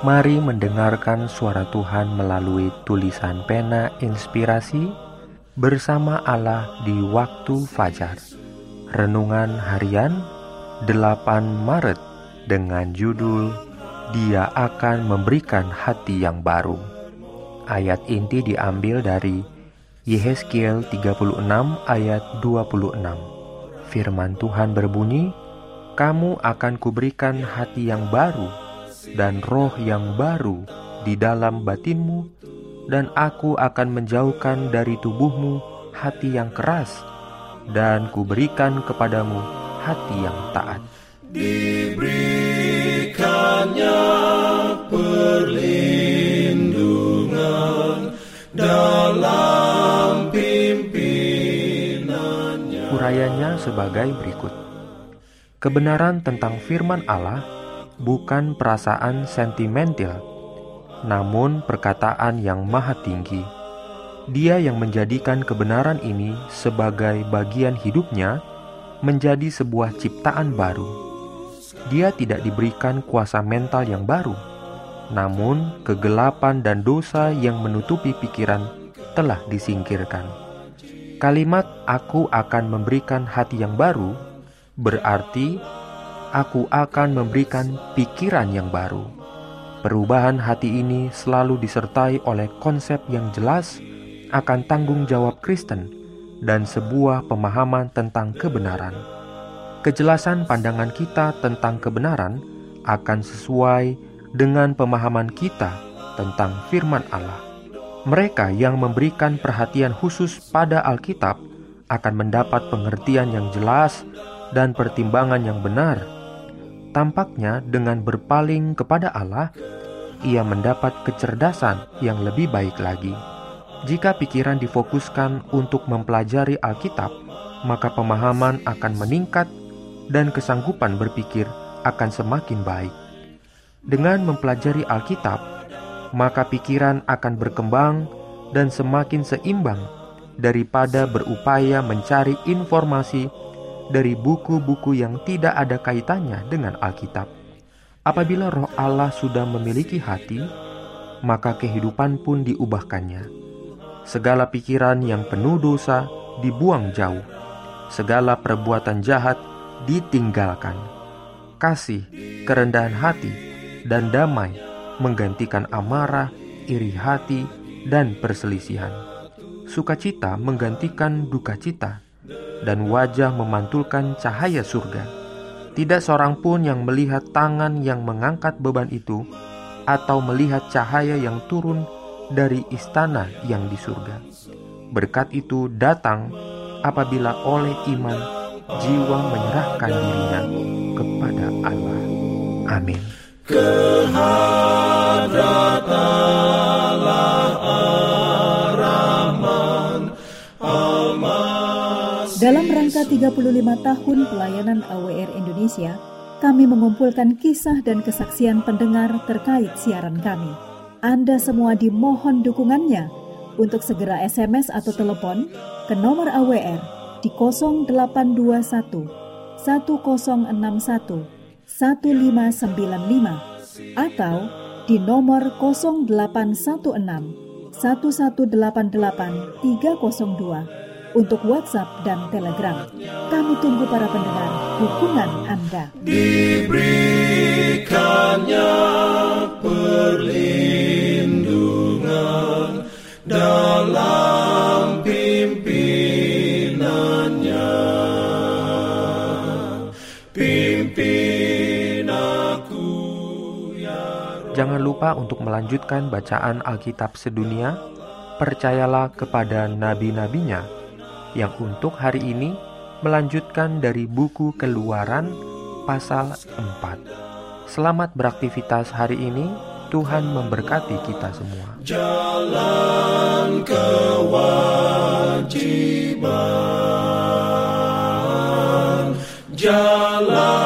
Mari mendengarkan suara Tuhan melalui tulisan pena inspirasi bersama Allah di waktu fajar. Renungan harian 8 Maret dengan judul Dia akan memberikan hati yang baru. Ayat inti diambil dari Yehezkiel 36 ayat 26. Firman Tuhan berbunyi, "Kamu akan kuberikan hati yang baru dan roh yang baru di dalam batinmu, dan aku akan menjauhkan dari tubuhmu hati yang keras, dan kuberikan kepadamu hati yang taat. Diberikannya perlindungan dalam pimpinannya. Urayanya sebagai berikut. Kebenaran tentang firman Allah bukan perasaan sentimental, namun perkataan yang maha tinggi. Dia yang menjadikan kebenaran ini sebagai bagian hidupnya menjadi sebuah ciptaan baru. Dia tidak diberikan kuasa mental yang baru, namun kegelapan dan dosa yang menutupi pikiran telah disingkirkan. Kalimat "Aku akan memberikan hati yang baru" berarti aku akan memberikan pikiran yang baru. Perubahan hati ini selalu disertai oleh konsep yang jelas akan tanggung jawab Kristen dan sebuah pemahaman tentang kebenaran. Kejelasan pandangan kita tentang kebenaran akan sesuai dengan pemahaman kita tentang firman Allah. Mereka yang memberikan perhatian khusus pada Alkitab akan mendapat pengertian yang jelas dan pertimbangan yang benar Tampaknya dengan berpaling kepada Allah, ia mendapat kecerdasan yang lebih baik lagi. Jika pikiran difokuskan untuk mempelajari Alkitab, maka pemahaman akan meningkat dan kesanggupan berpikir akan semakin baik. Dengan mempelajari Alkitab, maka pikiran akan berkembang dan semakin seimbang daripada berupaya mencari informasi dari buku-buku yang tidak ada kaitannya dengan Alkitab. Apabila roh Allah sudah memiliki hati, maka kehidupan pun diubahkannya. Segala pikiran yang penuh dosa dibuang jauh. Segala perbuatan jahat ditinggalkan. Kasih, kerendahan hati, dan damai menggantikan amarah, iri hati, dan perselisihan. Sukacita menggantikan duka cita dan wajah memantulkan cahaya surga. Tidak seorang pun yang melihat tangan yang mengangkat beban itu, atau melihat cahaya yang turun dari istana yang di surga. Berkat itu datang apabila oleh iman jiwa menyerahkan dirinya kepada Allah. Amin. Dalam rangka 35 tahun pelayanan AWR Indonesia, kami mengumpulkan kisah dan kesaksian pendengar terkait siaran kami. Anda semua dimohon dukungannya untuk segera SMS atau telepon ke nomor AWR di 0821 1061 1595 atau di nomor 0816 1188 302 untuk WhatsApp dan Telegram. Kami tunggu para pendengar dukungan Anda. Diberikannya perlindungan dalam pimpinannya. Pimpin aku ya Jangan lupa untuk melanjutkan bacaan Alkitab sedunia. Percayalah kepada nabi-nabinya yang untuk hari ini melanjutkan dari buku Keluaran pasal 4. Selamat beraktivitas hari ini. Tuhan memberkati kita semua. Jalan kewajiban. Jalan